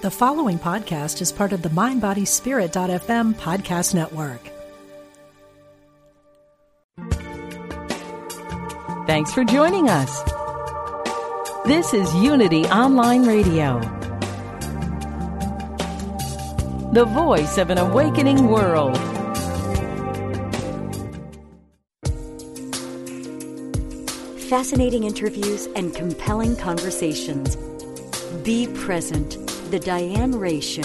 The following podcast is part of the MindBodySpirit.fm podcast network. Thanks for joining us. This is Unity Online Radio, the voice of an awakening world. Fascinating interviews and compelling conversations. Be present the Diane Ray Show.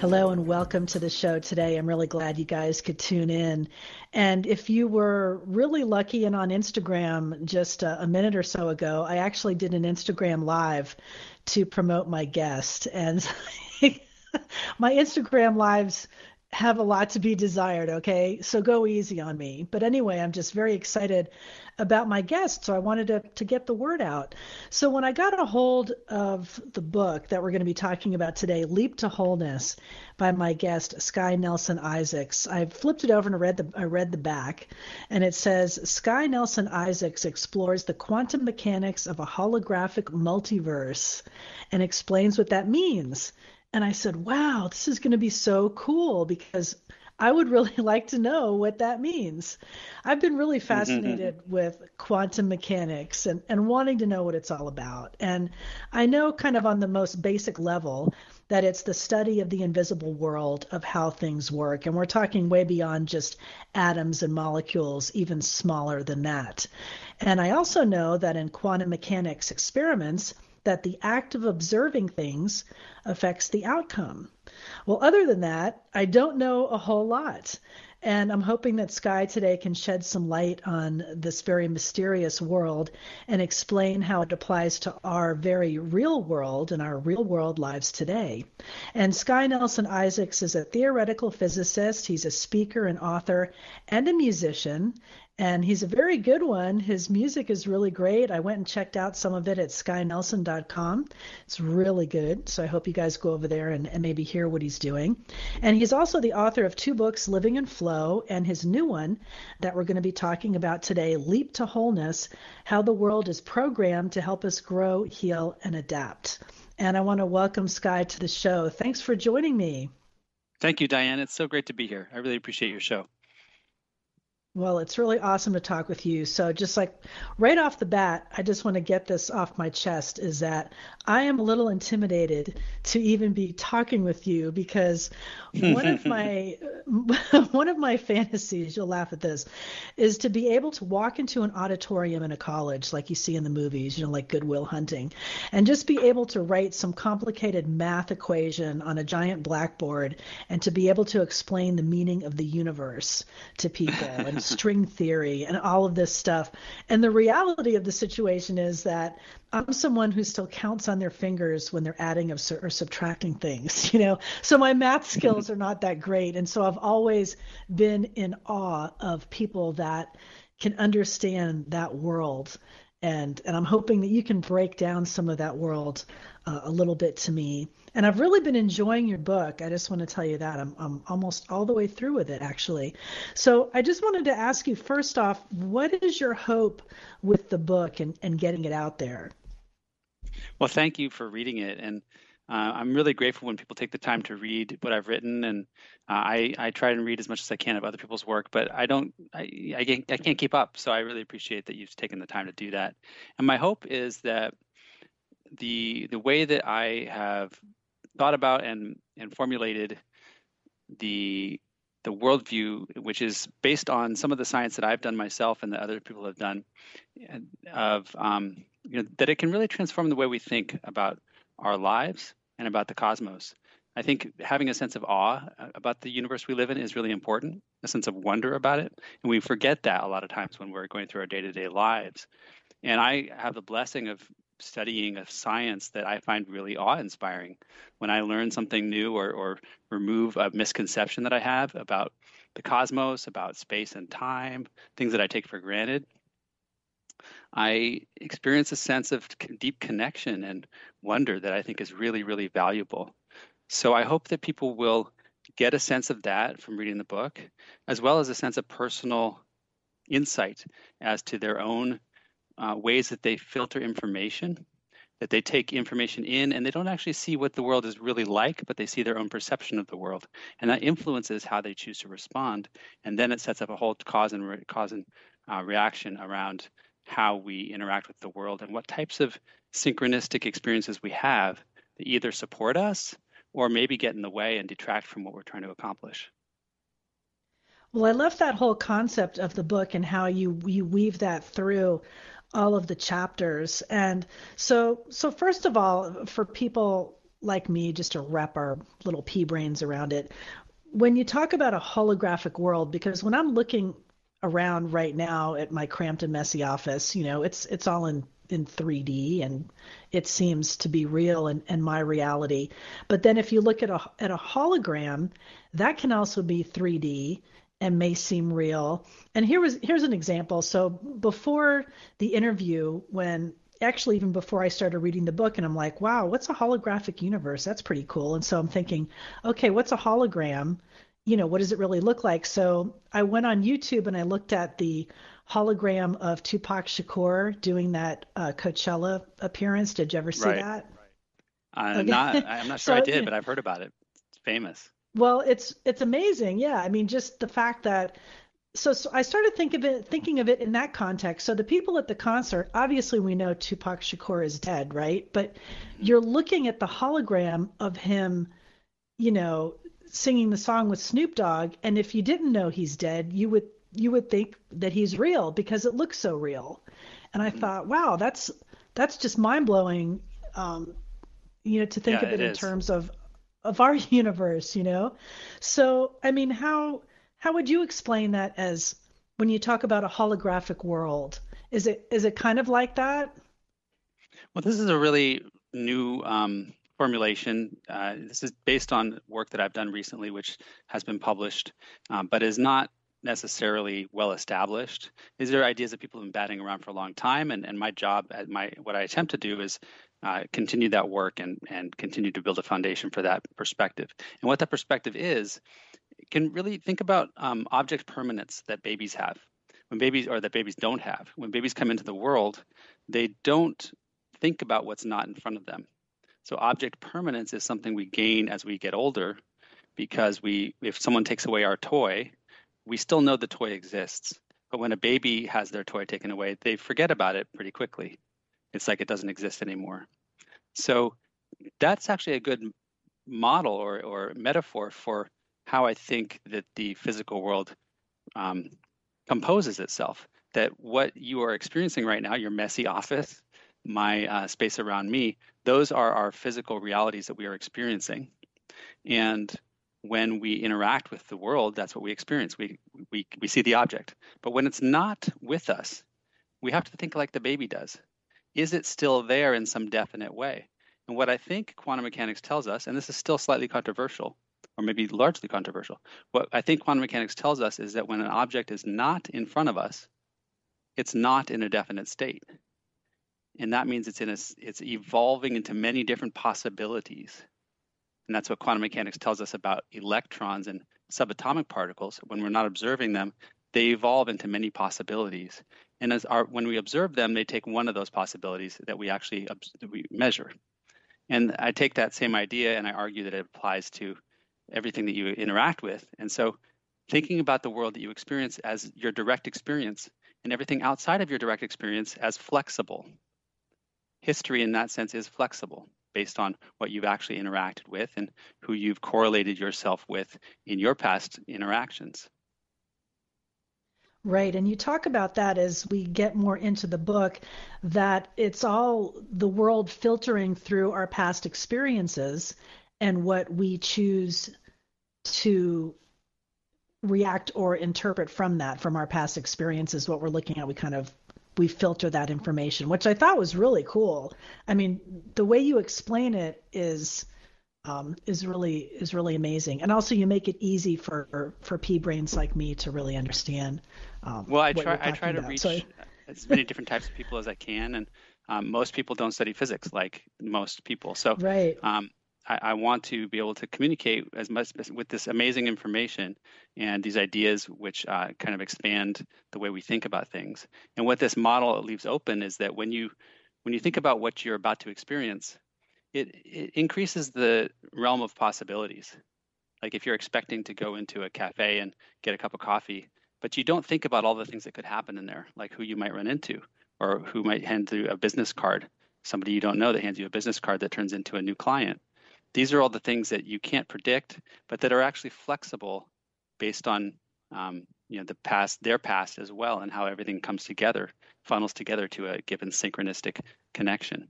Hello and welcome to the show today. I'm really glad you guys could tune in. And if you were really lucky and on Instagram just a, a, minute or so ago, I actually did an Instagram live to promote my guest. And my Instagram lives have a lot to be desired, okay? So go easy on me. But anyway, I'm just very excited about my guest, so I wanted to, to get the word out. So when I got a hold of the book that we're going to be talking about today, Leap to Wholeness, by my guest Sky Nelson Isaacs, I flipped it over and read the I read the back, and it says Sky Nelson Isaacs explores the quantum mechanics of a holographic multiverse and explains what that means. And I said, wow, this is going to be so cool because I would really like to know what that means. I've been really mm-hmm, fascinated mm-hmm. with quantum mechanics and, and wanting to know what it's all about. And I know, kind of on the most basic level, that it's the study of the invisible world of how things work. And we're talking way beyond just atoms and molecules, even smaller than that. And I also know that in quantum mechanics experiments, that the act of observing things affects the outcome. Well, other than that, I don't know a whole lot. And I'm hoping that Sky today can shed some light on this very mysterious world and explain how it applies to our very real world and our real world lives today. And Sky Nelson Isaacs is a theoretical physicist, he's a speaker and author and a musician and he's a very good one. His music is really great. I went and checked out some of it at skynelson.com. It's really good. So I hope you guys go over there and, and maybe hear what he's doing. And he's also the author of two books, Living in Flow, and his new one that we're going to be talking about today, Leap to Wholeness How the World is Programmed to Help Us Grow, Heal, and Adapt. And I want to welcome Sky to the show. Thanks for joining me. Thank you, Diane. It's so great to be here. I really appreciate your show. Well, it's really awesome to talk with you. So, just like right off the bat, I just want to get this off my chest is that I am a little intimidated to even be talking with you because one of my one of my fantasies, you'll laugh at this, is to be able to walk into an auditorium in a college like you see in the movies, you know, like Good Will Hunting, and just be able to write some complicated math equation on a giant blackboard and to be able to explain the meaning of the universe to people string theory and all of this stuff. And the reality of the situation is that I'm someone who still counts on their fingers when they're adding or subtracting things, you know. So my math skills are not that great, and so I've always been in awe of people that can understand that world and and I'm hoping that you can break down some of that world uh, a little bit to me. And I've really been enjoying your book. I just want to tell you that I'm I'm almost all the way through with it actually. So I just wanted to ask you first off, what is your hope with the book and and getting it out there? Well, thank you for reading it and. Uh, I'm really grateful when people take the time to read what I've written, and uh, I, I try and read as much as I can of other people's work, but I don't, I, I, can't, I can't keep up. So I really appreciate that you've taken the time to do that. And my hope is that the the way that I have thought about and and formulated the the worldview, which is based on some of the science that I've done myself and that other people have done, of um, you know that it can really transform the way we think about our lives and about the cosmos. I think having a sense of awe uh, about the universe we live in is really important, a sense of wonder about it. And we forget that a lot of times when we're going through our day to day lives. And I have the blessing of studying a science that I find really awe inspiring. When I learn something new or, or remove a misconception that I have about the cosmos, about space and time, things that I take for granted, I experience a sense of deep connection and wonder that I think is really, really valuable. So I hope that people will get a sense of that from reading the book, as well as a sense of personal insight as to their own uh, ways that they filter information that they take information in and they don't actually see what the world is really like, but they see their own perception of the world, and that influences how they choose to respond. And then it sets up a whole cause and re- cause and uh, reaction around how we interact with the world and what types of synchronistic experiences we have that either support us or maybe get in the way and detract from what we're trying to accomplish. Well, I love that whole concept of the book and how you you weave that through all of the chapters. And so so first of all, for people like me just to wrap our little pea brains around it, when you talk about a holographic world because when I'm looking around right now at my cramped and messy office, you know, it's it's all in in 3D and it seems to be real and, and my reality. But then if you look at a at a hologram, that can also be 3D and may seem real. And here was here's an example. So before the interview, when actually even before I started reading the book, and I'm like, wow, what's a holographic universe? That's pretty cool. And so I'm thinking, okay, what's a hologram? You know, what does it really look like? So I went on YouTube and I looked at the hologram of Tupac Shakur doing that uh, Coachella appearance. Did you ever see right. that? Uh, okay. not, I'm not sure so, I did, but I've heard about it. It's famous. Well, it's it's amazing. Yeah, I mean, just the fact that. So, so I started thinking of it, thinking of it in that context. So the people at the concert, obviously, we know Tupac Shakur is dead, right? But you're looking at the hologram of him, you know, singing the song with Snoop Dogg, and if you didn't know he's dead, you would you would think that he's real because it looks so real. And I thought, wow, that's that's just mind blowing. Um, you know, to think yeah, of it, it in terms of of our universe, you know. So, I mean, how how would you explain that as when you talk about a holographic world? Is it is it kind of like that? Well, this is a really new um, formulation. Uh, this is based on work that I've done recently, which has been published, um, but is not necessarily well established. These are ideas that people have been batting around for a long time, and, and my job, at my what I attempt to do is uh, continue that work and and continue to build a foundation for that perspective. And what that perspective is, can really think about um, object permanence that babies have. When babies or that babies don't have. When babies come into the world, they don't think about what's not in front of them. So object permanence is something we gain as we get older because we if someone takes away our toy we still know the toy exists. But when a baby has their toy taken away, they forget about it pretty quickly. It's like it doesn't exist anymore. So that's actually a good model or, or metaphor for how I think that the physical world um, composes itself. That what you are experiencing right now, your messy office, my uh, space around me, those are our physical realities that we are experiencing. And when we interact with the world, that's what we experience. We, we, we see the object. But when it's not with us, we have to think like the baby does. Is it still there in some definite way? And what I think quantum mechanics tells us, and this is still slightly controversial, or maybe largely controversial, what I think quantum mechanics tells us is that when an object is not in front of us, it's not in a definite state. And that means it's in a, it's evolving into many different possibilities and that's what quantum mechanics tells us about electrons and subatomic particles. When we're not observing them, they evolve into many possibilities. And as our, when we observe them, they take one of those possibilities that we actually that we measure. And I take that same idea and I argue that it applies to everything that you interact with. And so thinking about the world that you experience as your direct experience and everything outside of your direct experience as flexible. History in that sense is flexible based on what you've actually interacted with and who you've correlated yourself with in your past interactions. Right. And you talk about that as we get more into the book, that it's all the world filtering through our past experiences and what we choose to react or interpret from that, from our past experiences, what we're looking at. We kind of we filter that information, which I thought was really cool. I mean, the way you explain it is um, is really is really amazing, and also you make it easy for for pea brains like me to really understand. Um, well, I try I try to about. reach so, as many different types of people as I can, and um, most people don't study physics like most people. So right. Um, I, I, want to be able to communicate as much with this amazing information and these ideas, which uh, kind of expand the way we think about things. And what this model leaves open is that when you when you think about what you're about to experience, it, it increases the realm of possibilities. Like if you're expecting to go into a cafe and get a cup of coffee, but you don't think about all the things that could happen in there, like who you might run into or who might hand you a business card, somebody you don't know that hands you a business card that turns into a new client. These are all the things that you can't predict, but that are actually flexible based on um, you know the past, their past as well, and how everything comes together, funnels together to a given synchronistic connection.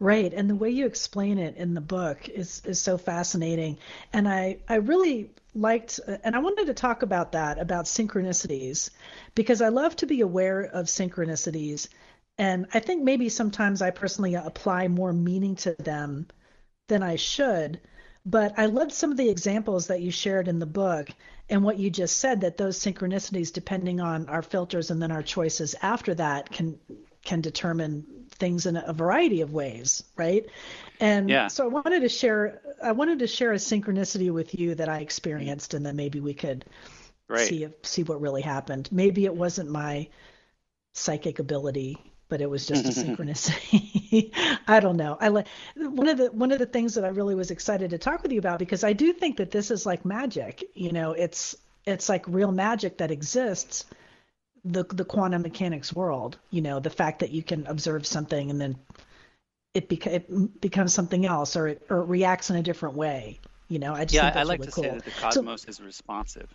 Right, and the way you explain it in the book is is so fascinating, and I I really liked, and I wanted to talk about that about synchronicities, because I love to be aware of synchronicities, and I think maybe sometimes I personally apply more meaning to them than I should. But I loved some of the examples that you shared in the book and what you just said that those synchronicities, depending on our filters and then our choices after that, can can determine things in a variety of ways, right? And yeah. so I wanted to share I wanted to share a synchronicity with you that I experienced, and then maybe we could right. see if, see what really happened. Maybe it wasn't my psychic ability but it was just a synchronicity. I don't know. I like one of the one of the things that I really was excited to talk with you about because I do think that this is like magic. You know, it's it's like real magic that exists. The the quantum mechanics world. You know, the fact that you can observe something and then it, beca- it becomes something else or it or it reacts in a different way. You know, I just yeah, think that's I like really to cool. say that the cosmos so, is responsive.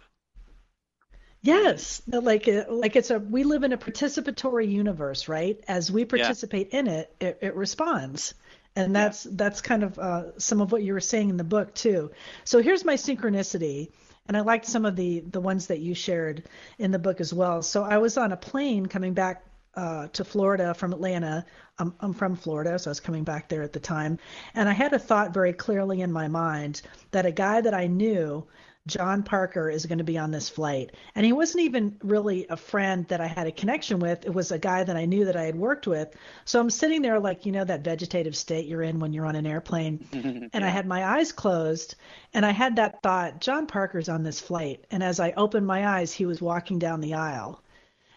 Yes, like uh, like it's a we live in a participatory universe, right? As we participate yeah. in it, it, it responds, and that's yeah. that's kind of uh, some of what you were saying in the book too. So here's my synchronicity, and I liked some of the the ones that you shared in the book as well. So I was on a plane coming back uh, to Florida from Atlanta. I'm, I'm from Florida, so I was coming back there at the time, and I had a thought very clearly in my mind that a guy that I knew John Parker is going to be on this flight. And he wasn't even really a friend that I had a connection with. It was a guy that I knew that I had worked with. So I'm sitting there like, you know, that vegetative state you're in when you're on an airplane. and. I had my eyes closed and I had that thought, John Parker's on this flight. And as I opened my eyes, he was walking down the aisle.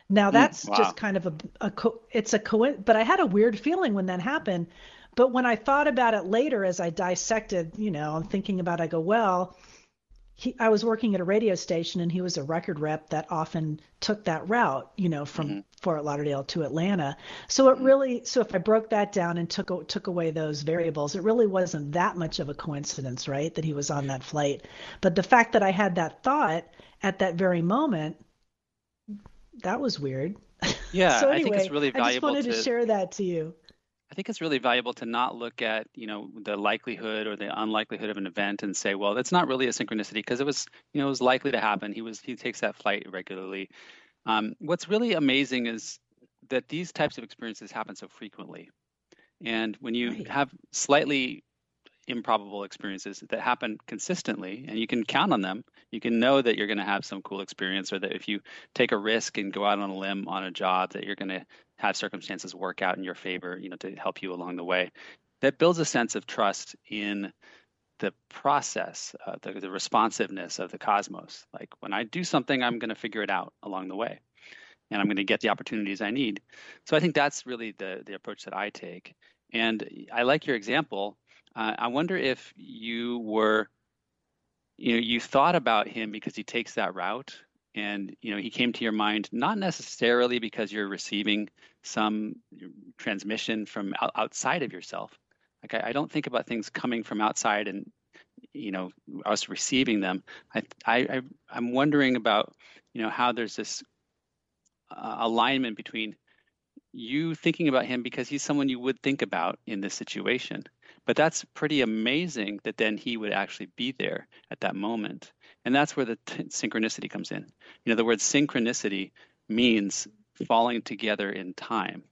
Now mm, that's wow. just kind of a, a co- it's a co but I had a weird feeling when that happened. But when I thought about it later, as I dissected, you know, I'm thinking about, it, I go, well, he, I was working at a radio station and he was a record rep that often took that route, you know, from mm-hmm. Fort Lauderdale to Atlanta. So it mm-hmm. really, so if I broke that down and took took away those variables, it really wasn't that much of a coincidence, right, that he was on that flight. But the fact that I had that thought at that very moment, that was weird. Yeah, so anyway, I think it's really valuable. I just wanted to, to share that to you. I think it's really valuable to not look at, you know, the likelihood or the unlikelihood of an event and say, well, that's not really a synchronicity because it was, you know, it was likely to happen. He was he takes that flight regularly. Um, what's really amazing is that these types of experiences happen so frequently. And when you right. have slightly improbable experiences that happen consistently and you can count on them, you can know that you're going to have some cool experience or that if you take a risk and go out on a limb on a job that you're going to have circumstances work out in your favor, you know, to help you along the way. That builds a sense of trust in the process, uh, the, the responsiveness of the cosmos. Like when I do something, I'm going to figure it out along the way, and I'm going to get the opportunities I need. So I think that's really the the approach that I take. And I like your example. Uh, I wonder if you were, you know, you thought about him because he takes that route and you know he came to your mind not necessarily because you're receiving some transmission from outside of yourself. Like I, I, don't think about things coming from outside and you know us receiving them. I i i'm wondering about you know how there's this uh, alignment between you thinking about him because he's someone you would think about in this situation but that's pretty amazing that then he would actually be there at that moment and that's where the t- synchronicity comes in. You know, the word synchronicity means falling together in time.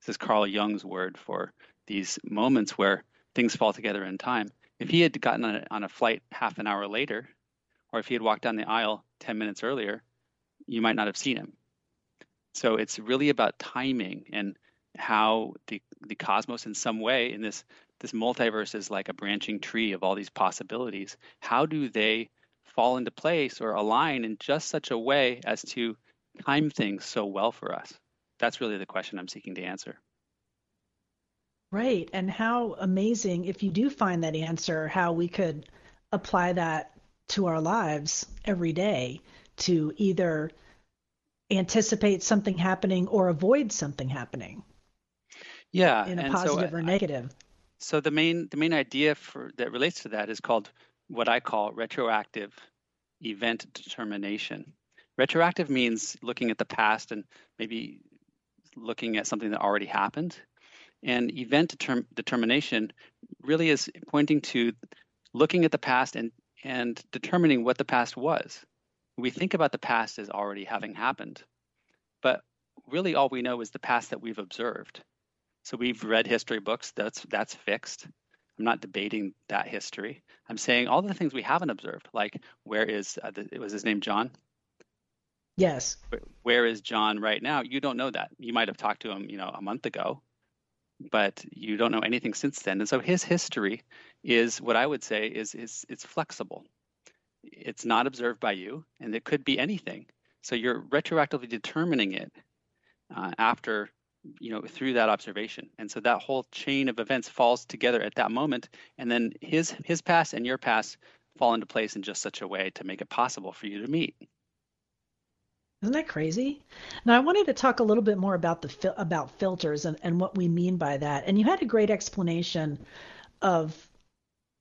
This is Carl Jung's word for these moments where things fall together in time. If he had gotten on a, on a flight half an hour later, or if he had walked down the aisle 10 minutes earlier, you might not have seen him. So it's really about timing and how the, the cosmos in some way in this this multiverse is like a branching tree of all these possibilities. How do they fall into place or align in just such a way as to time things so well for us. that's really the question I'm seeking to answer. Right. And how amazing if you do find that answer, how we could apply that to our lives every day to either anticipate something happening or avoid something happening. Yeah, in a positive so, or negative. So the main the main idea for that relates to that is called what I call retroactive event determination. Retroactive means looking at the past and maybe looking at something that already happened. And event determ- determination really is pointing to looking at the past and, and determining what the past was. We think about the past as already having happened, but really all we know is the past that we've observed. So we've read history books, that's, that's fixed. I'm not debating that history. I'm saying all the things we haven't observed, like where is, uh, the, was his name John? Yes. Where is John right now? You don't know that. You might have talked to him, you know, a month ago, but you don't know anything since then. And so his history is what I would say is is it's flexible. It's not observed by you, and it could be anything. So you're retroactively determining it uh, after you know through that observation and so that whole chain of events falls together at that moment and then his his past and your past fall into place in just such a way to make it possible for you to meet isn't that crazy? Now I wanted to talk a little bit more about the about filters and, and what we mean by that. And you had a great explanation of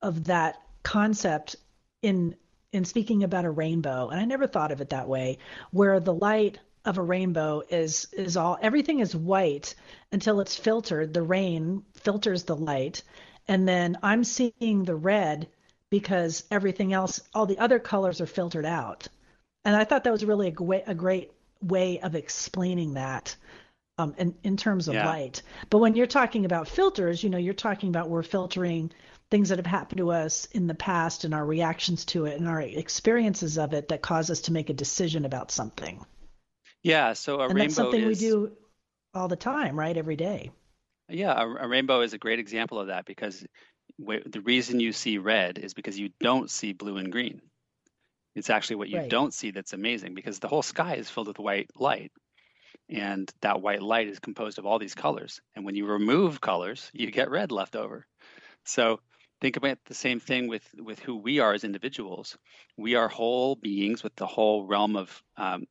of that concept in in speaking about a rainbow. And I never thought of it that way, where the light of a rainbow is is all everything is white until it's filtered. The rain filters the light, and then I'm seeing the red because everything else, all the other colors are filtered out. And I thought that was really a, a great way of explaining that um, in, in terms of yeah. light. But when you're talking about filters, you know, you're talking about we're filtering things that have happened to us in the past and our reactions to it and our experiences of it that cause us to make a decision about something. Yeah, so a and rainbow that's something is... we do all the time, right? Every day. Yeah, a, a rainbow is a great example of that because the reason you see red is because you don't see blue and green. It's actually what you right. don't see that's amazing because the whole sky is filled with white light. And that white light is composed of all these colors. And when you remove colors, you get red left over. So think about the same thing with, with who we are as individuals. We are whole beings with the whole realm of, um,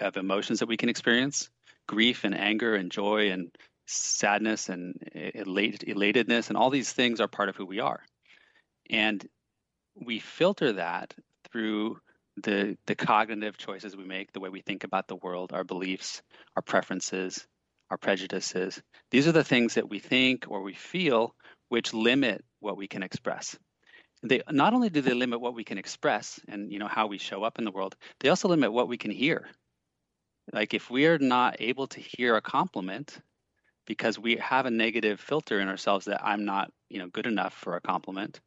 of emotions that we can experience grief and anger and joy and sadness and elatedness. And all these things are part of who we are. And we filter that through the the cognitive choices we make, the way we think about the world, our beliefs, our preferences, our prejudices. These are the things that we think or we feel which limit what we can express. They not only do they limit what we can express and you know how we show up in the world, they also limit what we can hear. Like if we are not able to hear a compliment because we have a negative filter in ourselves that I'm not, you know, good enough for a compliment,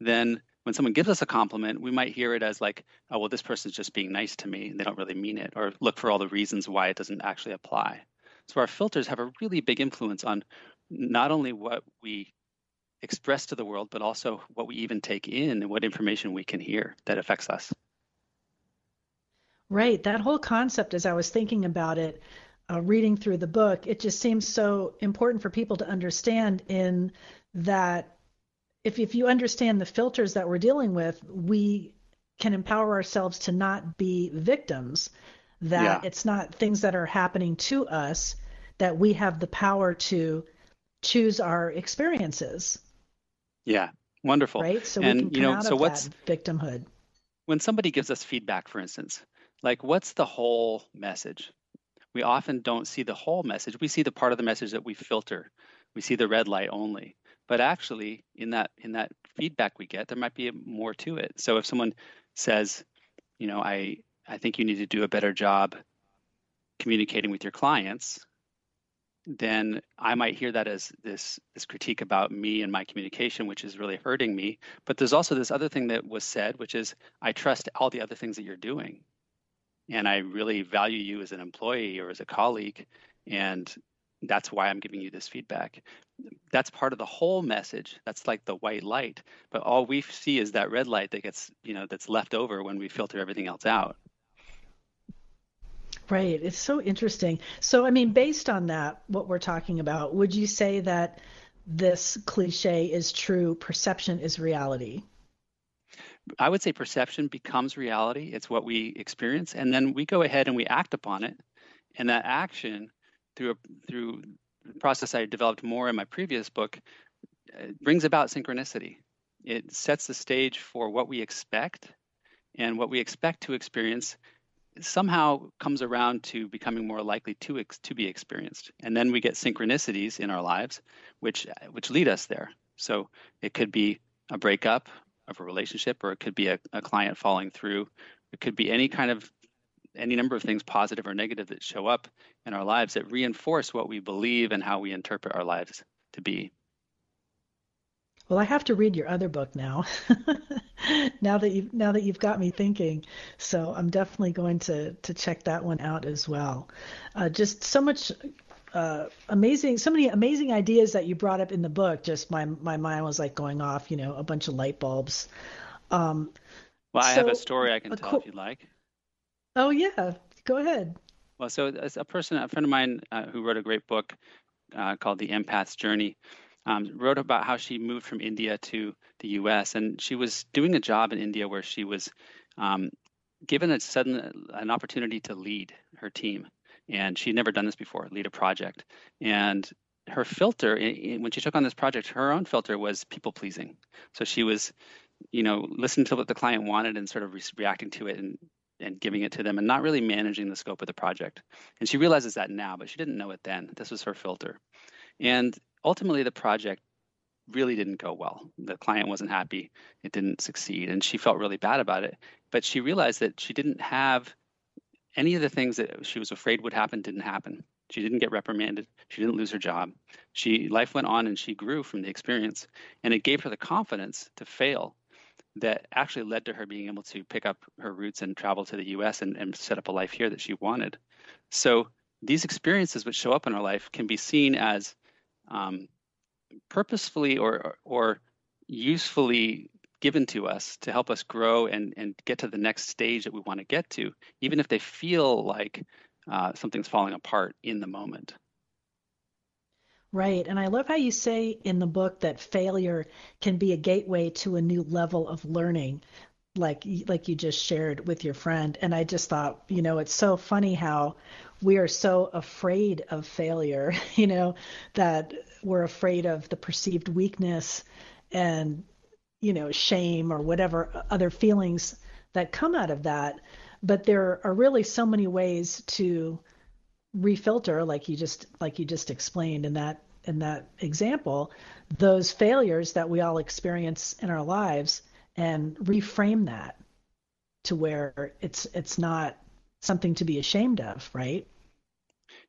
then when someone gives us a compliment, we might hear it as like, oh, well, this person's just being nice to me. And they don't really mean it, or look for all the reasons why it doesn't actually apply. So our filters have a really big influence on not only what we express to the world, but also what we even take in and what information we can hear that affects us. Right. That whole concept, as I was thinking about it, uh, reading through the book, it just seems so important for people to understand in that if if you understand the filters that we're dealing with, we can empower ourselves to not be victims. That yeah. it's not things that are happening to us that we have the power to choose our experiences. Yeah, wonderful. Right. So and, we can you know, so what's victimhood? When somebody gives us feedback, for instance, like what's the whole message? We often don't see the whole message. We see the part of the message that we filter. We see the red light only but actually in that in that feedback we get there might be more to it so if someone says you know i i think you need to do a better job communicating with your clients then i might hear that as this this critique about me and my communication which is really hurting me but there's also this other thing that was said which is i trust all the other things that you're doing and i really value you as an employee or as a colleague and that's why I'm giving you this feedback. That's part of the whole message. That's like the white light. But all we see is that red light that gets, you know, that's left over when we filter everything else out. Right. It's so interesting. So, I mean, based on that, what we're talking about, would you say that this cliche is true? Perception is reality. I would say perception becomes reality. It's what we experience, and then we go ahead and we act upon it. And that action, through a, through the process I developed more in my previous book, uh, brings about synchronicity. It sets the stage for what we expect, and what we expect to experience somehow comes around to becoming more likely to ex- to be experienced. And then we get synchronicities in our lives, which which lead us there. So it could be a breakup, of a relationship, or it could be a, a client falling through. It could be any kind of any number of things, positive or negative, that show up in our lives that reinforce what we believe and how we interpret our lives to be. Well, I have to read your other book now. now that you've now that you've got me thinking, so I'm definitely going to to check that one out as well. Uh, just so much uh, amazing, so many amazing ideas that you brought up in the book. Just my my mind was like going off, you know, a bunch of light bulbs. Um, well, I so, have a story I can tell co- if you'd like. Oh yeah, go ahead. Well, so as a person, a friend of mine uh, who wrote a great book uh, called The Empath's Journey, um, wrote about how she moved from India to the U.S. and she was doing a job in India where she was um, given a sudden an opportunity to lead her team and she'd never done this before lead a project. And her filter when she took on this project her own filter was people pleasing. So she was you know listening to what the client wanted and sort of re- reacting to it and and giving it to them and not really managing the scope of the project. And she realizes that now but she didn't know it then. This was her filter. And ultimately the project really didn't go well. The client wasn't happy. It didn't succeed. And she felt really bad about it. But she realized that she didn't have any of the things that she was afraid would happen didn't happen. She didn't get reprimanded. She didn't lose her job. She life went on and she grew from the experience, and it gave her the confidence to fail that actually led to her being able to pick up her roots and travel to the U.S. and, and set up a life here that she wanted. So these experiences which show up in our life can be seen as um, purposefully or or usefully given to us to help us grow and, and get to the next stage that we want to get to, even if they feel like uh, something's falling apart in the moment. Right. And I love how you say in the book that failure can be a gateway to a new level of learning, like like you just shared with your friend. And I just thought, you know, it's so funny how we are so afraid of failure, you know, that we're afraid of the perceived weakness and you know, shame or whatever other feelings that come out of that. But there are really so many ways to refilter, like you just like you just explained in that in that example, those failures that we all experience in our lives and reframe that to where it's it's not something to be ashamed of, right?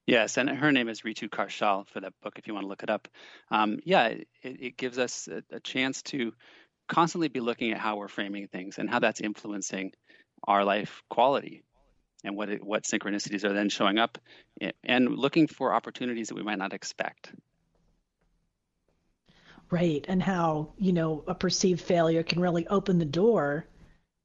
Yes, and her name is Ritu Kaushal for that book. If you want to look it up, um, yeah, it, it, gives us a, a, chance to constantly be looking at how we're framing things and how that's influencing our life quality and what it, what synchronicities are then showing up and looking for opportunities that we might not expect. Right and how you know a perceived failure can really open the door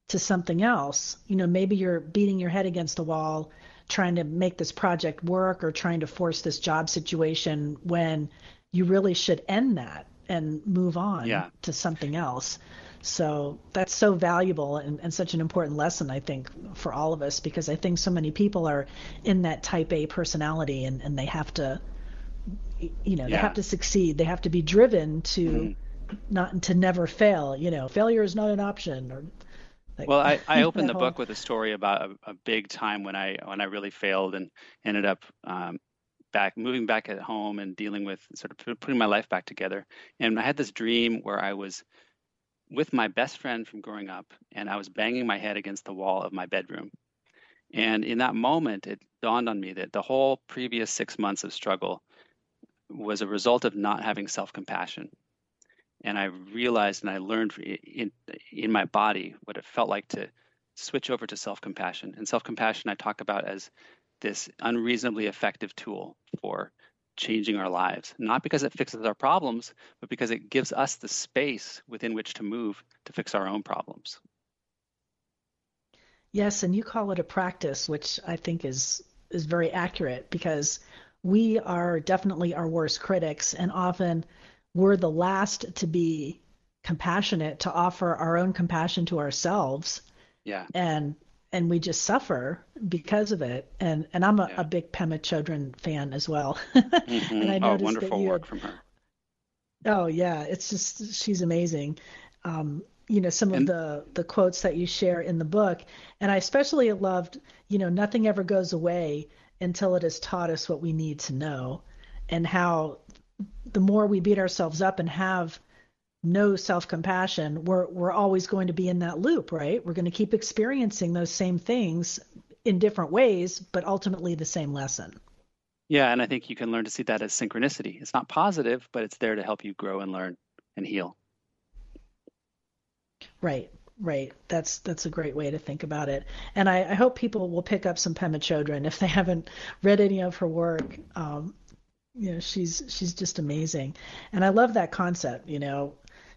to something else. You know maybe you're beating your head against the wall trying to make this project work or trying to force this job situation when you really should end that and move on yeah. to something else. So that's so valuable and, and, such an important lesson, I think, for all of us, because I think so many people are in that type A personality and, and they have to, you know, yeah. they have to succeed. They have to be driven to mm-hmm. not to never fail. You know, failure is not an option. Or like, well, I, I opened the whole... book with a story about a, a, big time when I when I really failed and ended up um, back, moving back at home and dealing with sort of putting my life back together. And I had this dream where I was with my best friend from growing up, and I was banging my head against the wall of my bedroom. And in that moment, it dawned on me that the whole previous six months of struggle was a result of not having self compassion. And I realized and I learned in, in my body what it felt like to switch over to self compassion. And self compassion, I talk about as this unreasonably effective tool for changing our lives, not because it fixes our problems, but because it gives us the space within which to move to fix our own problems. Yes, and you call it a practice, which I think is is very accurate because we are definitely our worst critics and often we're the last to be compassionate to offer our own compassion to ourselves. Yeah. And and we just suffer because of it. And and i'm a, Yeah. a big pema chodron fan as well. Mhm. and i oh wonderful that you work from her. Oh yeah. It's just she's amazing. Um you know some of the the quotes that you share in the book and i especially loved you know nothing ever goes away until it has taught us what we need to know and how the more we beat ourselves up and have no self-compassion we're we're always going to be in that loop right? We're going to keep experiencing those same things in different ways but ultimately the same lesson. Yeah and i think you can learn to see that as synchronicity. It's not positive but it's there to help you grow and learn and heal. Right right. That's that's a great way to think about it. And i, I hope people will pick up some pema chodron if they haven't read any of her work. Um, you know she's she's just amazing. And i love that concept you know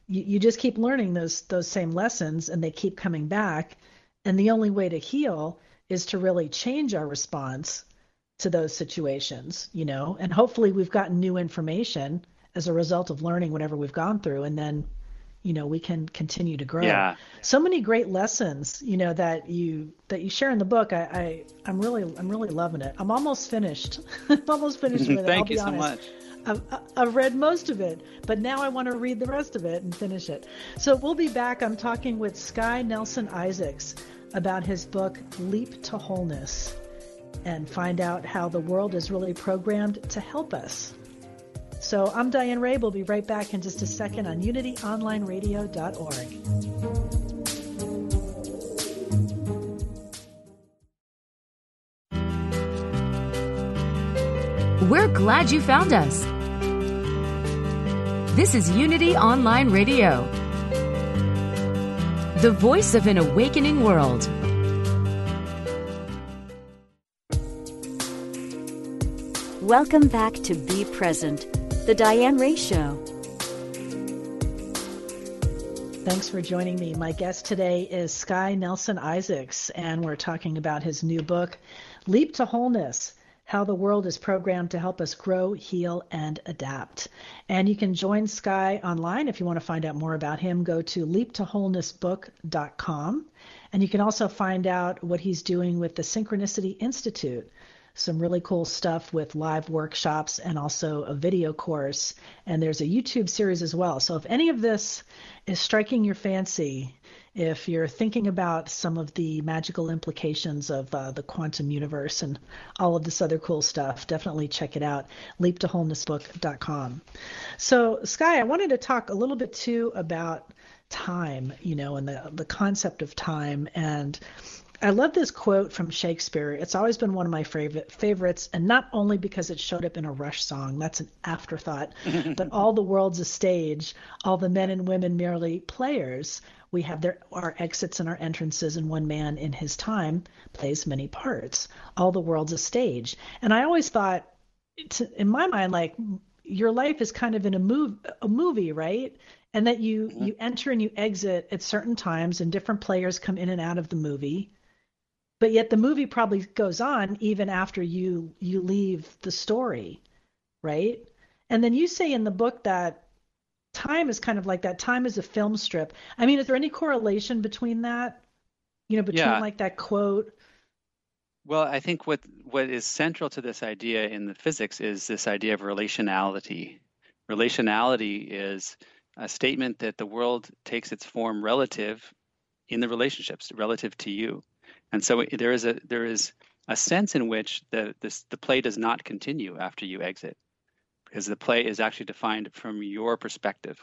you, you just keep learning those those same lessons and they keep coming back. And the only way to heal is to really change our response to those situations you know? And hopefully we've gotten new information as a result of learning whatever we've gone through and then you know we can continue to grow. Yeah. So many great lessons you know that you that you share in the book. I, I i'm really i'm really loving it. I'm almost finished. I'm almost finished with it thank i'll you so honest. much I've, I've read most of it, but now I want to read the rest of it and finish it. So we'll be back. I'm talking with Sky Nelson Isaacs about his book, Leap to Wholeness, and find out how the world is really programmed to help us. So I'm Diane Ray. We'll be right back in just a second on unityonlineradio.org. We're glad you found us. This is Unity Online Radio, the voice of an awakening world. Welcome back to Be Present, the Diane Ray Show. Thanks for joining me. My guest today is Sky Nelson Isaacs, and we're talking about his new book, Leap to Wholeness How the World is Programmed to Help Us Grow, Heal, and Adapt. And you can join Sky online if you want to find out more about him. Go to leaptowholenessbook.com. And you can also find out what he's doing with the Synchronicity Institute some really cool stuff with live workshops and also a video course. And there's a YouTube series as well. So if any of this is striking your fancy, if you're thinking about some of the magical implications of uh, the quantum universe and all of this other cool stuff, definitely check it out. LeapToWholenessBook.com. So, Sky, I wanted to talk a little bit too about time, you know, and the the concept of time and I love this quote from Shakespeare. It's always been one of my favorite favorites, and not only because it showed up in a Rush song, that's an afterthought, but all the world's a stage, all the men and women merely players. We have their our exits and our entrances, and one man in his time plays many parts. All the world's a stage. And I always thought, it's, in my mind, like your life is kind of in a move a movie, right? And that you Mhm. you enter and you exit at certain times, and different players come in and out of the movie but yet the movie probably goes on even after you you leave the story right and then you say in the book that time is kind of like that time is a film strip i mean is there any correlation between that you know between Yeah. like that quote Well, I think what what is central to this idea in the physics is this idea of relationality. Relationality is a statement that the world takes its form relative in the relationships, relative to you. And so there is a there is a sense in which the this the play does not continue after you exit, because the play is actually defined from your perspective,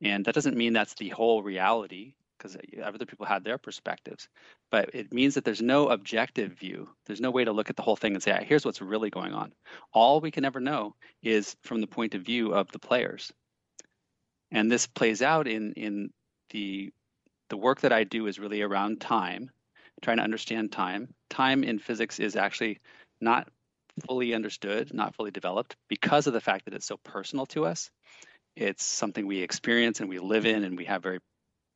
and that doesn't mean that's the whole reality, because other people had their perspectives but it means that there's no objective view. There's no way to look at the whole thing and say, "Ah, here's what's really going on. All we can ever know is from the point of view of the players. And this plays out in in the the work that I do is really around time, trying to understand time. Time in physics is actually not fully understood, not fully developed because of the fact that it's so personal to us. It's something we experience and we live in and we have very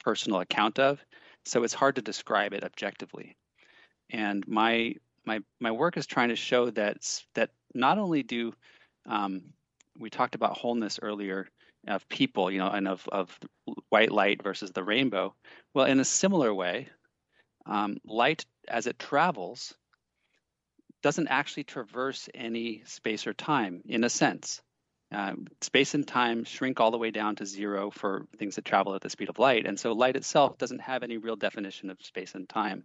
personal account of. So it's hard to describe it objectively. And my my my work is trying to show that that not only do um, we talked about wholeness earlier of people, you know, and of of white light versus the rainbow. Well, in a similar way, um, light as it travels doesn't actually traverse any space or time in a sense. Uh, space and time shrink all the way down to zero for things that travel at the speed of light. And so light itself doesn't have any real definition of space and time.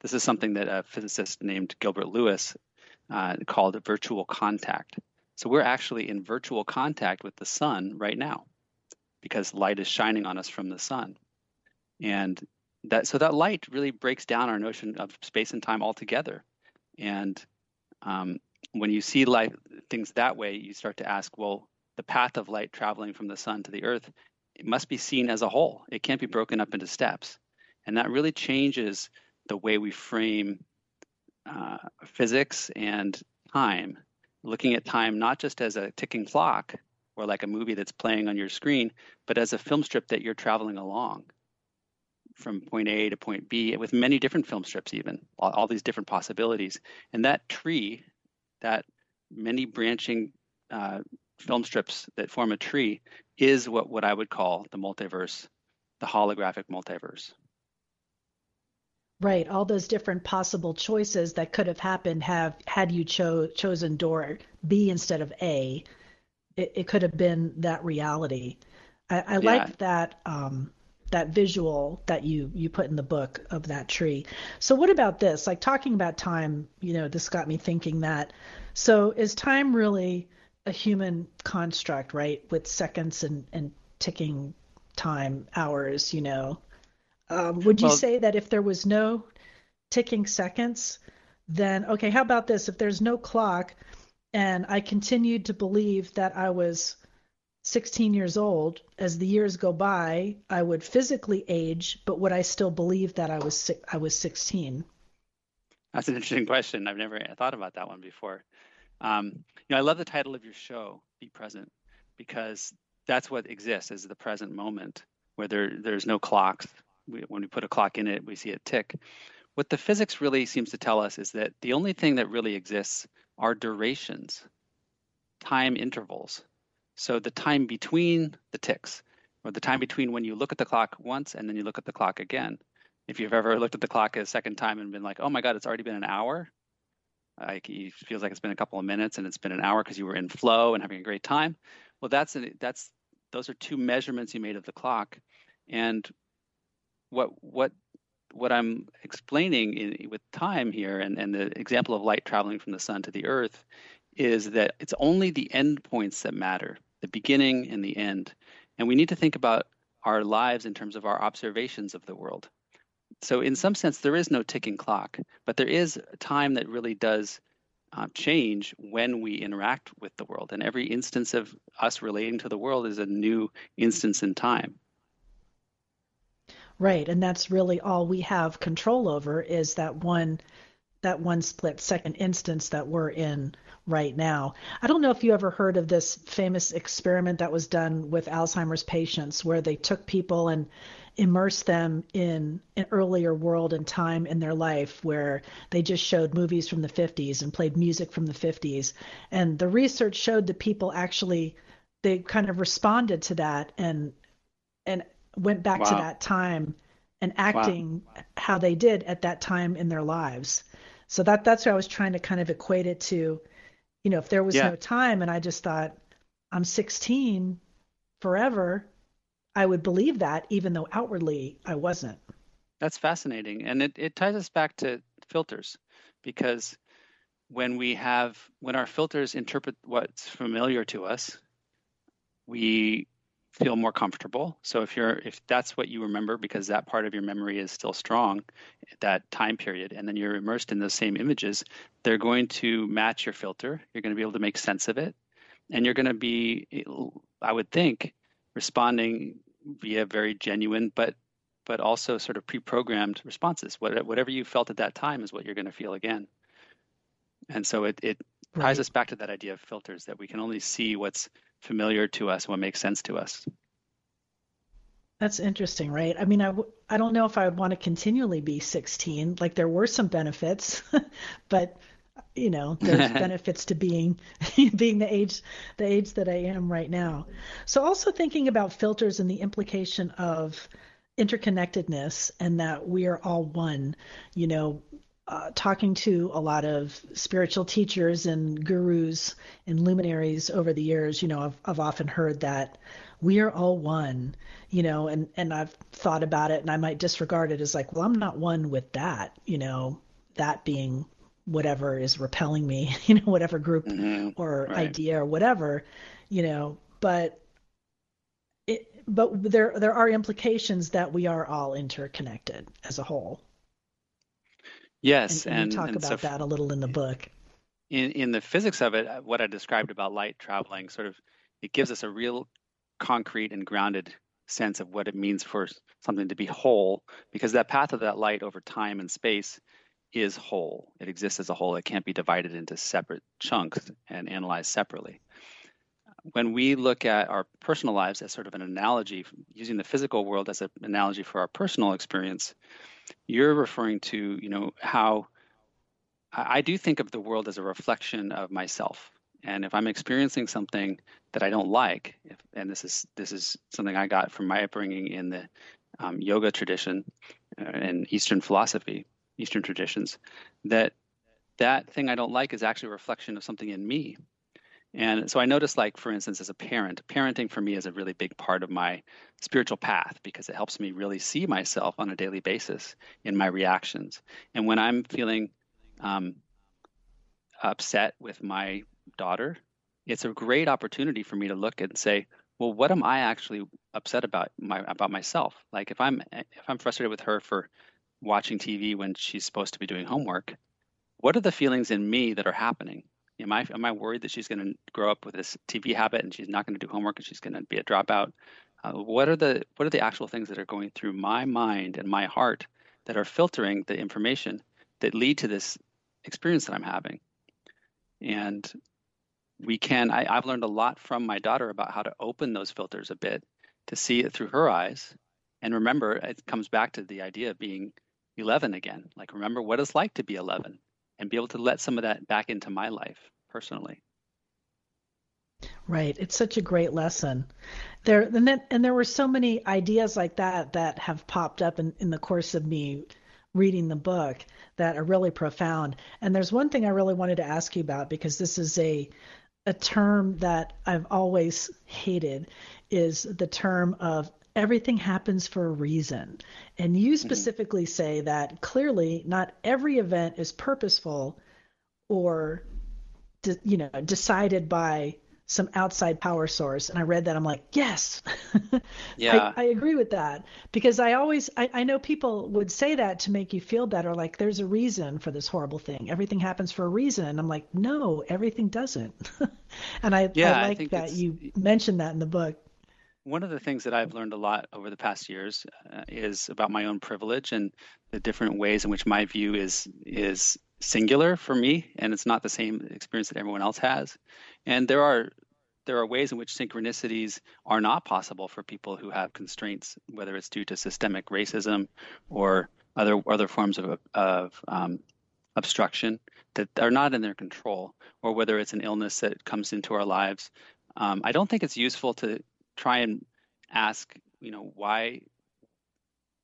This is something that a physicist named Gilbert Lewis uh, called virtual contact. So we're actually in virtual contact with the sun right now because light is shining on us from the sun. And that so that light really breaks down our notion of space and time altogether. And um, when you see things that way, you start to ask, well, the path of light traveling from the sun to the earth, it must be seen as a whole. It can't be broken up into steps. And that really changes the way we frame uh, physics and time, looking at time not just as a ticking clock or like a movie that's playing on your screen, but as a film strip that you're traveling along from point A to point B with many different film strips, even all, all these different possibilities. And that tree, that many branching uh, film strips that form a tree, is what, what I would call the multiverse, the holographic multiverse. Right, all those different possible choices that could have happened have had you cho- chosen door B instead of A. It, it could have been that reality. I, I yeah. like that um, that visual that you you put in the book of that tree. So what about this? Like talking about time, you know, this got me thinking that. So is time really a human construct, right? With seconds and and ticking time, hours, you know. Um, would you well, say that if there was no ticking seconds, then okay, how about this? If there's no clock and I continued to believe that I was 16 years old, as the years go by, I would physically age, but would I still believe that I was I was 16? That's an interesting question. I've never thought about that one before. Um, you know, I love the title of your show, "Be Present," because that's what exists is the present moment, where there there's no clocks. We, when we put a clock in it, we see it tick. What the physics really seems to tell us is that the only thing that really exists are durations, time intervals. So the time between the ticks, or the time between when you look at the clock once and then you look at the clock again. If you've ever looked at the clock a second time and been like, oh my God, it's already been an hour, like it feels like it's been a couple of minutes and it's been an hour because you were in flow and having a great time. Well, that's that's those are two measurements you made of the clock, and what what what I'm explaining in, with time here and, and the example of light traveling from the sun to the earth is that it's only the endpoints that matter the beginning and the end. And we need to think about our lives in terms of our observations of the world. So, in some sense, there is no ticking clock, but there is time that really does uh, change when we interact with the world. And every instance of us relating to the world is a new instance in time. Right, and that's really all we have control over is that one that one split second instance that we're in right now. I don't know if you ever heard of this famous experiment that was done with Alzheimer's patients where they took people and immersed them in an earlier world and time in their life where they just showed movies from the 50s and played music from the 50s. And the research showed that people actually they kind of responded to that and and went back wow. to that time and acting wow. how they did at that time in their lives. So that that's what I was trying to kind of equate it to you know, if there was yeah. no time and I just thought I'm 16 forever, I would believe that even though outwardly I wasn't. That's fascinating. And it, it ties us back to filters because when we have, when our filters interpret what's familiar to us, we feel more comfortable. So if you're if that's what you remember because that part of your memory is still strong that time period and then you're immersed in those same images, they're going to match your filter. You're going to be able to make sense of it and you're going to be I would think responding via very genuine but but also sort of pre-programmed responses. What, Whatever you felt at that time is what you're going to feel again. And so it, it ties right. us back to that idea of filters that we can only see what's familiar to us, what makes sense to us. That's interesting, right? I mean, I w- I don't know if I would want to continually be 16. Like there were some benefits, but you know, there's benefits to being being the age the age that I am right now. So also thinking about filters and the implication of interconnectedness and that we are all one. You know, uh, talking to a lot of spiritual teachers and gurus and luminaries over the years, you know, I've, I've often heard that we are all one, you know, and, and I've thought about it and I might disregard it as like, well, I'm not one with that, you know, that being whatever is repelling me, you know, whatever group mm-hmm. or right. idea or whatever, you know, but it, but there there are implications that we are all interconnected as a whole. Yes, and, and, and talk and about so that a little in the book. In in the physics of it, uh, what I described about light traveling, sort of, it gives us a real concrete and grounded sense of what it means for something to be whole, because that path of that light over time and space is whole. It exists as a whole. It can't be divided into separate chunks and analyzed separately. When we look at our personal lives as sort of an analogy, using the physical world as an analogy for our personal experience, you're referring to, you know, how I do think of the world as a reflection of myself. And if I'm experiencing something that I don't like, if, and this is this is something I got from my upbringing in the um, yoga tradition uh, and Eastern philosophy, Eastern traditions, that that thing I don't like is actually a reflection of something in me. And so I noticed, like, for instance, as a parent, parenting for me is a really big part of my spiritual path because it helps me really see myself on a daily basis in my reactions. And when I'm feeling um, upset with my daughter, it's a great opportunity for me to look and say, well, what am I actually upset about my about myself? Like if I'm if I'm frustrated with her for watching TV when she's supposed to be doing homework, what are the feelings in me that are happening? Am I am I worried that she's going to grow up with this TV habit and she's not going to do homework and she's going to be a dropout? Uh, what are the what are the actual things that are going through my mind and my heart that are filtering the information that lead to this experience that I'm having? And we can I, I've learned a lot from my daughter about how to open those filters a bit to see it through her eyes. And remember, it comes back to the idea of being 11 again. Like remember what it's like to be 11 and be able to let some of that back into my life personally. Right. It's such a great lesson. There and then and there were so many ideas like that that have popped up in, in the course of me reading the book that are really profound. And there's one thing I really wanted to ask you about because this is a a term that I've always hated is the term of everything happens for a reason. And you mm-hmm. specifically mm-hmm. say that clearly not every event is purposeful or de- you know decided by some outside power source. And i read that i'm like yes. Yeah. I, I, agree with that. Because i always I, I know people would say that to make you feel better like there's a reason for this horrible thing. Everything happens for a reason. And i'm like no everything doesn't. And i, yeah, I like I that you mentioned that in the book one of the things that I've learned a lot over the past years uh, is about my own privilege and the different ways in which my view is is singular for me, and it's not the same experience that everyone else has. And there are there are ways in which synchronicities are not possible for people who have constraints, whether it's due to systemic racism or other other forms of of um, obstruction that are not in their control, or whether it's an illness that comes into our lives. Um, I don't think it's useful to try and ask, you know, why,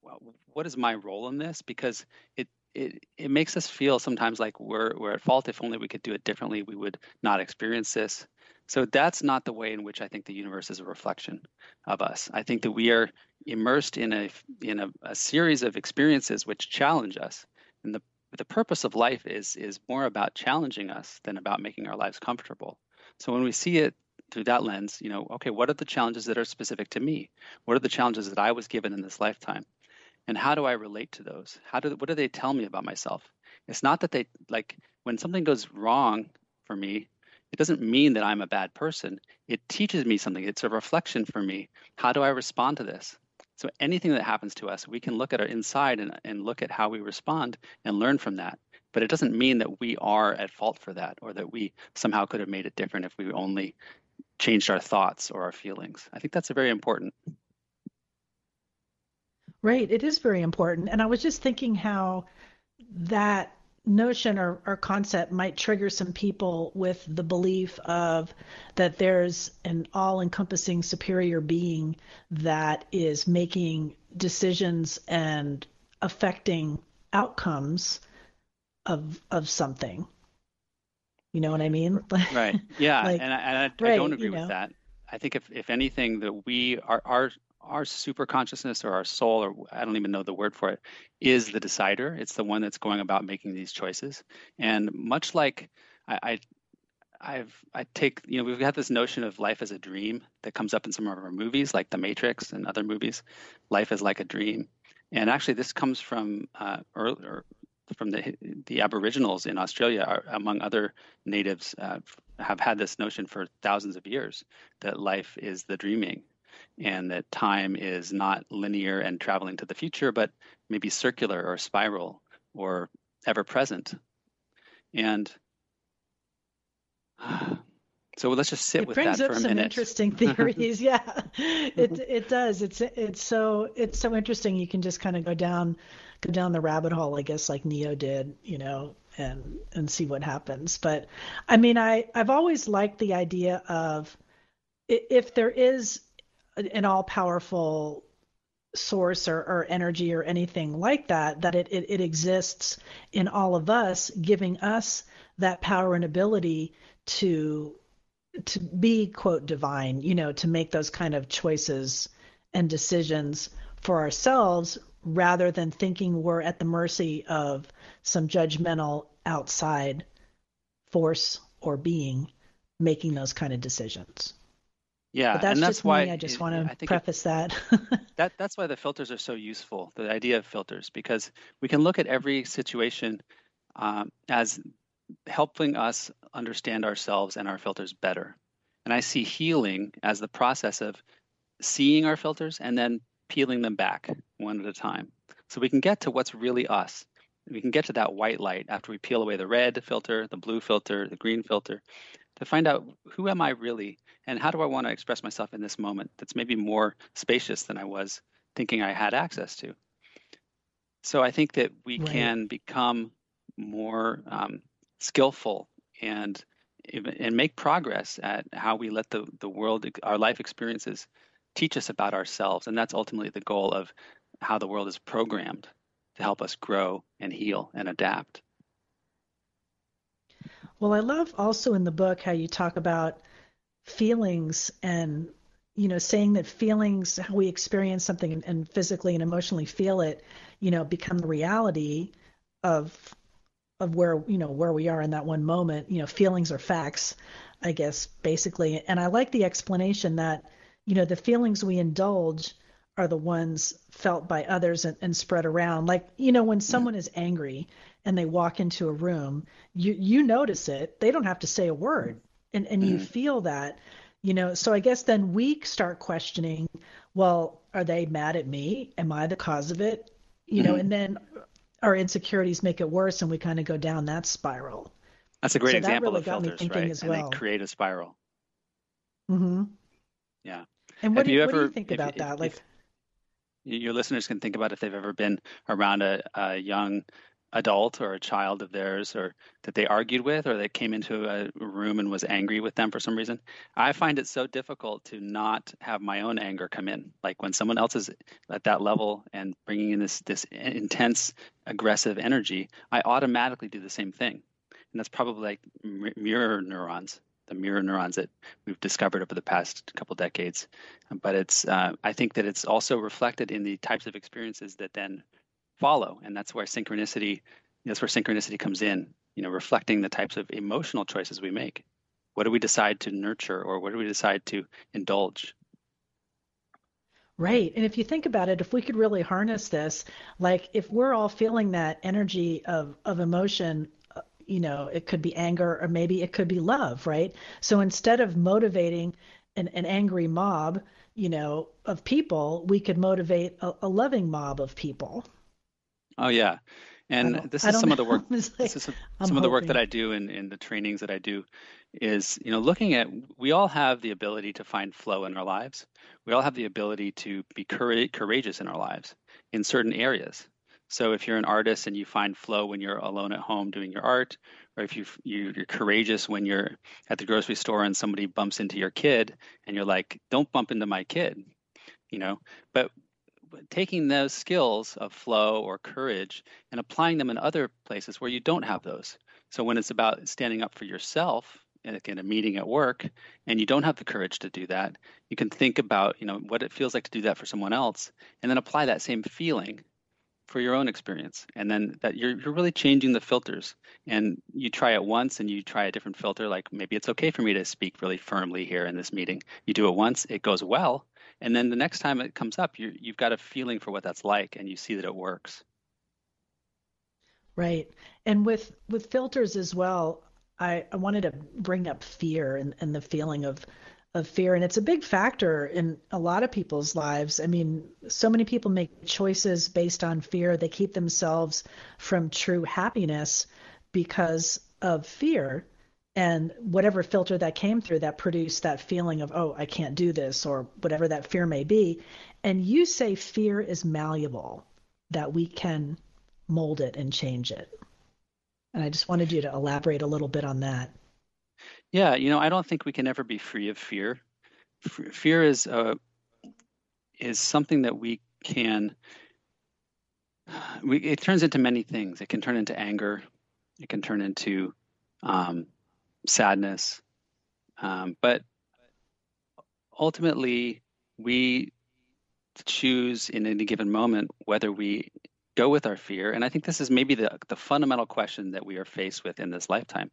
well, what is my role in this? Because it, it, it makes us feel sometimes like we're, we're at fault. If only we could do it differently, we would not experience this. So that's not the way in which I think the universe is a reflection of us. I think that we are immersed in a in a, a series of experiences which challenge us, and the the purpose of life is is more about challenging us than about making our lives comfortable. So when we see it through that lens, you know, okay, what are the challenges that are specific to me? What are the challenges that I was given in this lifetime? And how do I relate to those? How do what do they tell me about myself? It's not that they like when something goes wrong for me, it doesn't mean that I'm a bad person. It teaches me something. It's a reflection for me. How do I respond to this? So anything that happens to us, we can look at our inside and, and look at how we respond and learn from that. But it doesn't mean that we are at fault for that or that we somehow could have made it different if we only changed our thoughts or our feelings. I think that's a very important. Right. It is very important. And I was just thinking how that notion or, or concept might trigger some people with the belief of that there's an all encompassing superior being that is making decisions and affecting outcomes of of something. You know what I mean? right. Yeah. like, and I, and I, right, I don't agree with know. that. I think if, if anything, that we our our our super consciousness or our soul, or I don't even know the word for it, is the decider. It's the one that's going about making these choices. And much like I, I I've I take you know we've got this notion of life as a dream that comes up in some of our movies like The Matrix and other movies. Life is like a dream, and actually this comes from uh, earlier from the the Aboriginals in Australia, among other natives, uh, have had this notion for thousands of years that life is the dreaming, and that time is not linear and traveling to the future, but maybe circular or spiral or ever present. And so let's just sit it with that for a minute. It's some interesting theories. yeah, it it does. It's it's so it's so interesting. You can just kind of go down go down the rabbit hole, I guess, like Neo did, you know, and and see what happens. But I mean, I I've always liked the idea of if there is an all powerful source or, or, energy or anything like that, that it, it, it exists in all of us, giving us that power and ability to to be quote divine, you know, to make those kind of choices and decisions for ourselves rather than thinking we're at the mercy of some judgmental outside force or being making those kind of decisions. Yeah, but that's and that's just why me. I just want to preface it, that. that that's why the filters are so useful. The idea of filters, because we can look at every situation um, as helping us understand ourselves and our filters better. And I see healing as the process of seeing our filters and then peeling them back one at a time. So we can get to what's really us. We can get to that white light after we peel away the red filter, the blue filter, the green filter, to find out who am I really and how do I want to express myself in this moment that's maybe more spacious than I was thinking I had access to. So I think that we right. can become more um, skillful and and make progress at how we let the the world our life experiences teach us about ourselves. And that's ultimately the goal of how the world is programmed to help us grow and heal and adapt. Well i love also in the book how you talk about feelings and you know saying that feelings how we experience something and, and physically and emotionally feel it you know become the reality of of where you know where we are in that one moment you know feelings are facts i guess basically. And i like the explanation that you know the feelings we indulge are the ones felt by others and, and spread around. Like you know when someone is angry and they walk into a room you you notice it. They don't have to say a word. And and you mm-hmm. feel that you know. So i guess then we start questioning well are they mad at me? Am i the cause of it? You know mm-hmm. and then our insecurities make it worse and we kind of go down that spiral. That's a great so example really of filters, right? As well. And they create a spiral. Mm-hmm. Yeah. And what, do you, ever, what do you think if, about if, that? Like your listeners can think about if they've ever been around a, a young adult or a child of theirs or that they argued with or they came into a room and was angry with them for some reason. I find it so difficult to not have my own anger come in. Like when someone else is at that level and bringing in this this intense aggressive energy i automatically do the same thing. And that's probably like mirror neurons the mirror neurons that we've discovered over the past couple decades. But it's uh, i think that it's also reflected in the types of experiences that then follow. And that's where synchronicity, that's where synchronicity comes in, you know, reflecting the types of emotional choices we make. What do we decide to nurture or what do we decide to indulge? Right. And if you think about it, if we could really harness this, like if we're all feeling that energy of, of emotion, uh, you know, it could be anger or maybe it could be love, right? So instead of motivating an, an angry mob, you know, of people, we could motivate a, a loving mob of people. Oh yeah, And this is some of the work. Like, this is some, some of the work that I do in, in the trainings that I do is, you know, looking at we all have the ability to find flow in our lives. We all have the ability to be courageous in our lives in certain areas. So if you're an artist and you find flow when you're alone at home doing your art, or if you you're courageous when you're at the grocery store and somebody bumps into your kid and you're like, "Don't bump into my kid," you know. But taking those skills of flow or courage and applying them in other places where you don't have those. So when it's about standing up for yourself in a meeting at work and you don't have the courage to do that, you can think about, you know, what it feels like to do that for someone else and then apply that same feeling for your own experience and then that you're, you're really changing the filters and you try it once and you try a different filter like maybe it's okay for me to speak really firmly here in this meeting you do it once it goes well and then the next time it comes up you you've got a feeling for what that's like and you see that it works. Right. And with with filters as well i i wanted to bring up fear and, and the feeling of of fear. And it's a big factor in a lot of people's lives. I mean so many people make choices based on fear. They keep themselves from true happiness because of fear and whatever filter that came through that produced that feeling of oh i can't do this or whatever that fear may be and you say fear is malleable that we can mold it and change it and i just wanted you to elaborate a little bit on that yeah, you know, I don't think we can ever be free of fear. fear is uh, is something that we can. We, it turns into many things. It can turn into anger. It can turn into um, sadness. Um, but ultimately, we choose in any given moment whether we go with our fear. And I think this is maybe the, the fundamental question that we are faced with in this lifetime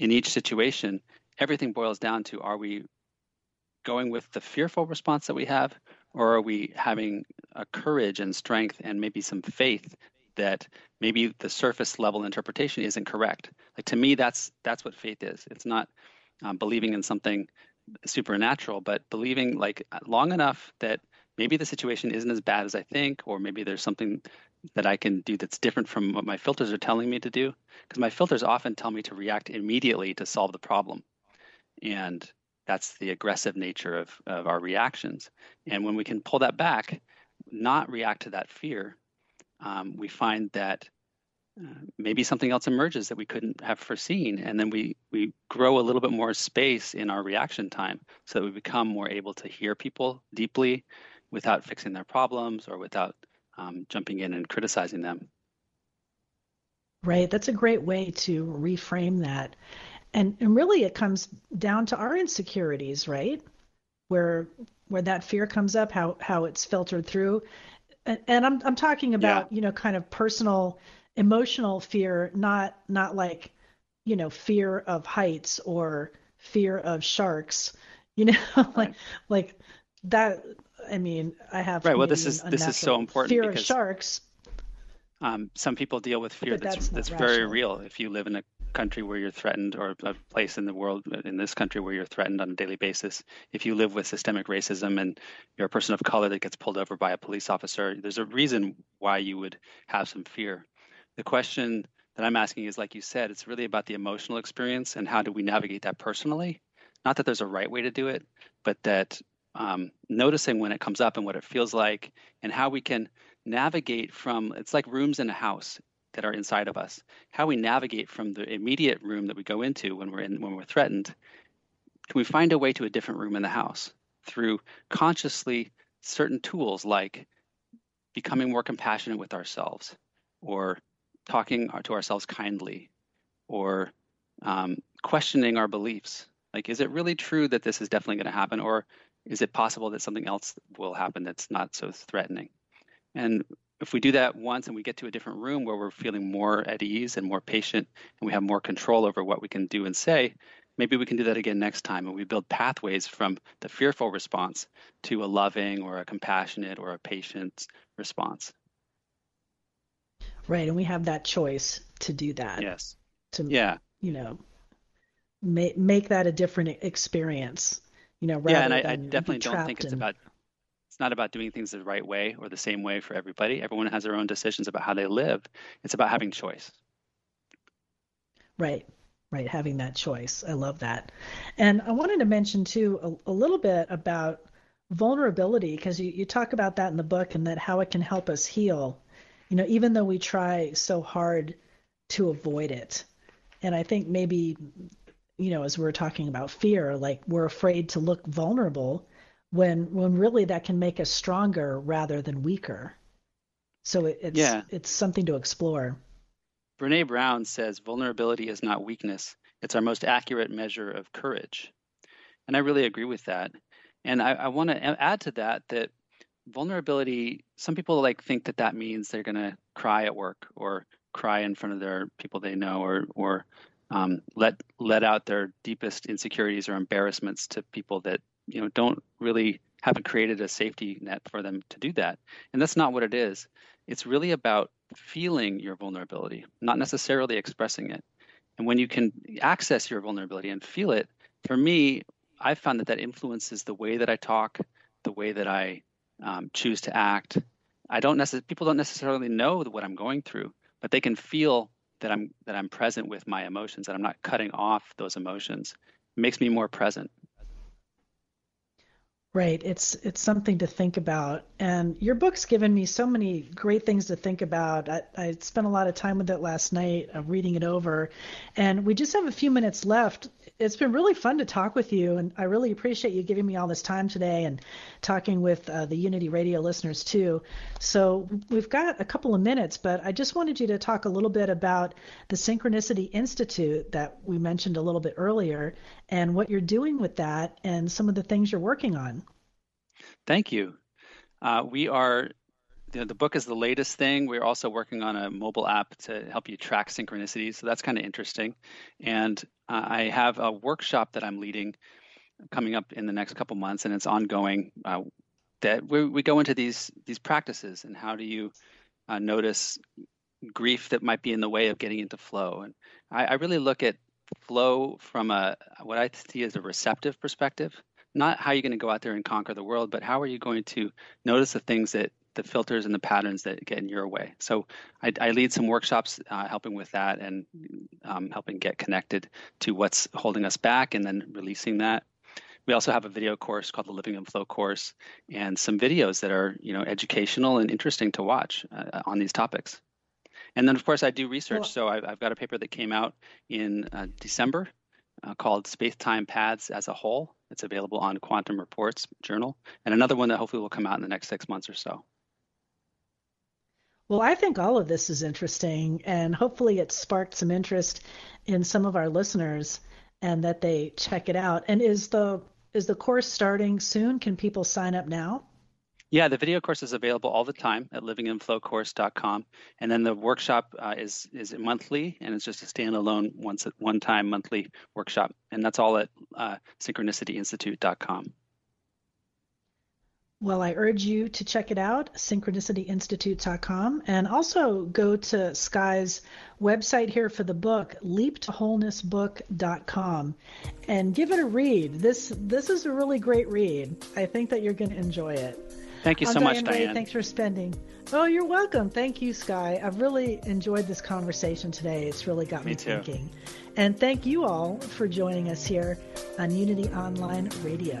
in each situation, everything boils down to are we going with the fearful response that we have, or are we having a courage and strength and maybe some faith that maybe the surface level interpretation isn't correct? Like to me, that's that's what faith is. It's not um, believing in something supernatural, but believing like long enough that maybe the situation isn't as bad as I think, or maybe there's something that I can do that's different from what my filters are telling me to do. Because my filters often tell me to react immediately to solve the problem. And that's the aggressive nature of, of our reactions. And when we can pull that back, not react to that fear, um, we find that uh, maybe something else emerges that we couldn't have foreseen. And then we, we grow a little bit more space in our reaction time so that we become more able to hear people deeply without fixing their problems or without um, jumping in and criticizing them. Right. That's a great way to reframe that. And, and really it comes down to our insecurities, right? Where where that fear comes up, how how it's filtered through. And, and I'm I'm talking about, yeah. you know, kind of personal emotional fear, not not like, you know, fear of heights or fear of sharks. You know, like right. like that I mean, I have right. Well, this is this is so important fear because of sharks. Um, some people deal with fear that's that's, that's very real. If you live in a country where you're threatened, or a place in the world in this country where you're threatened on a daily basis, if you live with systemic racism and you're a person of color that gets pulled over by a police officer, there's a reason why you would have some fear. The question that I'm asking is, like you said, it's really about the emotional experience and how do we navigate that personally. Not that there's a right way to do it, but that um, noticing when it comes up and what it feels like and how we can navigate from it's like rooms in a house that are inside of us how we navigate from the immediate room that we go into when we're in when we're threatened can we find a way to a different room in the house through consciously certain tools like becoming more compassionate with ourselves or talking to ourselves kindly or um, questioning our beliefs like is it really true that this is definitely going to happen or is it possible that something else will happen that's not so threatening? And if we do that once and we get to a different room where we're feeling more at ease and more patient and we have more control over what we can do and say, maybe we can do that again next time and we build pathways from the fearful response to a loving or a compassionate or a patient response. Right, and we have that choice to do that. Yes. To yeah. you know, make make that a different experience you know, yeah, and I, I dedefinitely don't think it's in... about not about doing things the right way or the same way for everybody. Everyone has their own decisions about how they live. It's about having choice. Right, right. Having that choice. I love that. And I wanted to mention too a, a little bit about vulnerability because you, you talk about that in the book and that how it can help us heal. You know, even though we try so hard to avoid it. And I think maybe, you know, as we're talking about fear, like we're afraid to look vulnerable when when really that can make us stronger rather than weaker. So it, it's yeah. it's something to explore. Brene Brown says vulnerability is not weakness, it's our most accurate measure of courage. And I really agree with that. And I, I want to add to that that vulnerability, some people like think that that means they're going to cry at work or cry in front of their people they know or, or um, let let out their deepest insecurities or embarrassments to people that you know don't really haven't created a safety net for them to do that and that's not what it is it's really about feeling your vulnerability, not necessarily expressing it. And when you can access your vulnerability and feel it, for me, I've found that that influences the way that I talk, the way that I um, choose to act. I don't necessarily people don't necessarily know what I'm going through, but they can feel that I'm that I'm present with my emotions, that I'm not cutting off those emotions. It makes me more present. Right. It's it's something to think about. And your book's given me so many great things to think about. I, I spent a lot of time with it last night, uh, reading it over. And we just have a few minutes left it's been really fun to talk with you, and I really appreciate you giving me all this time today and talking with uh, the Unity Radio listeners too. So we've got a couple of minutes, but I just wanted you to talk a little bit about the Synchronicity Institute that we mentioned a little bit earlier, and what you're doing with that, and some of the things you're working on. Thank you. Uh, we are the, the book is the latest thing. We're also working on a mobile app to help you track synchronicities. So that's kind of interesting. And uh, I have a workshop that I'm leading coming up in the next couple months, and it's ongoing. Uh, that we, we go into these these practices and how do you uh, notice grief that might be in the way of getting into flow. And I, I really look at flow from a what I see as a receptive perspective not how you're going to go out there and conquer the world, but how are you going to notice the things that the filters and the patterns that get in your way. So I, I lead some workshops uh, helping with that and um, helping get connected to what's holding us back and then releasing that. We also have a video course called the Living in Flow course and some videos that are you know educational and interesting to watch uh, on these topics. And then of course I do research. So I've, I've, got a paper that came out in uh, December uh, called Space Time Paths as a Whole. It's available on Quantum Reports Journal, and another one that hopefully will come out in the next six months or so. Well, I think all of this is interesting, and hopefully it sparked some interest in some of our listeners, and that they check it out. And is the is the course starting soon? Can people sign up now? Yeah, the video course is available all the time at livinginflowcourse.com, and then the workshop uh, is is monthly, and it's just a standalone once one time monthly workshop, and that's all at uh, synchronicityinstitute.com. Well, I urge you to check it out, synchronicityinstitute.com, and also go to Sky's website here for the book, leaptowholenessbook.com, and give it a read. This this is a really great read. I think that you're going to enjoy it. Thank you so much, Diane. Thanks for spending. Oh, you're welcome. Thank you, Sky. I've really enjoyed this conversation today. It's really got me, me thinking. And thank you all for joining us here on Unity Online Radio.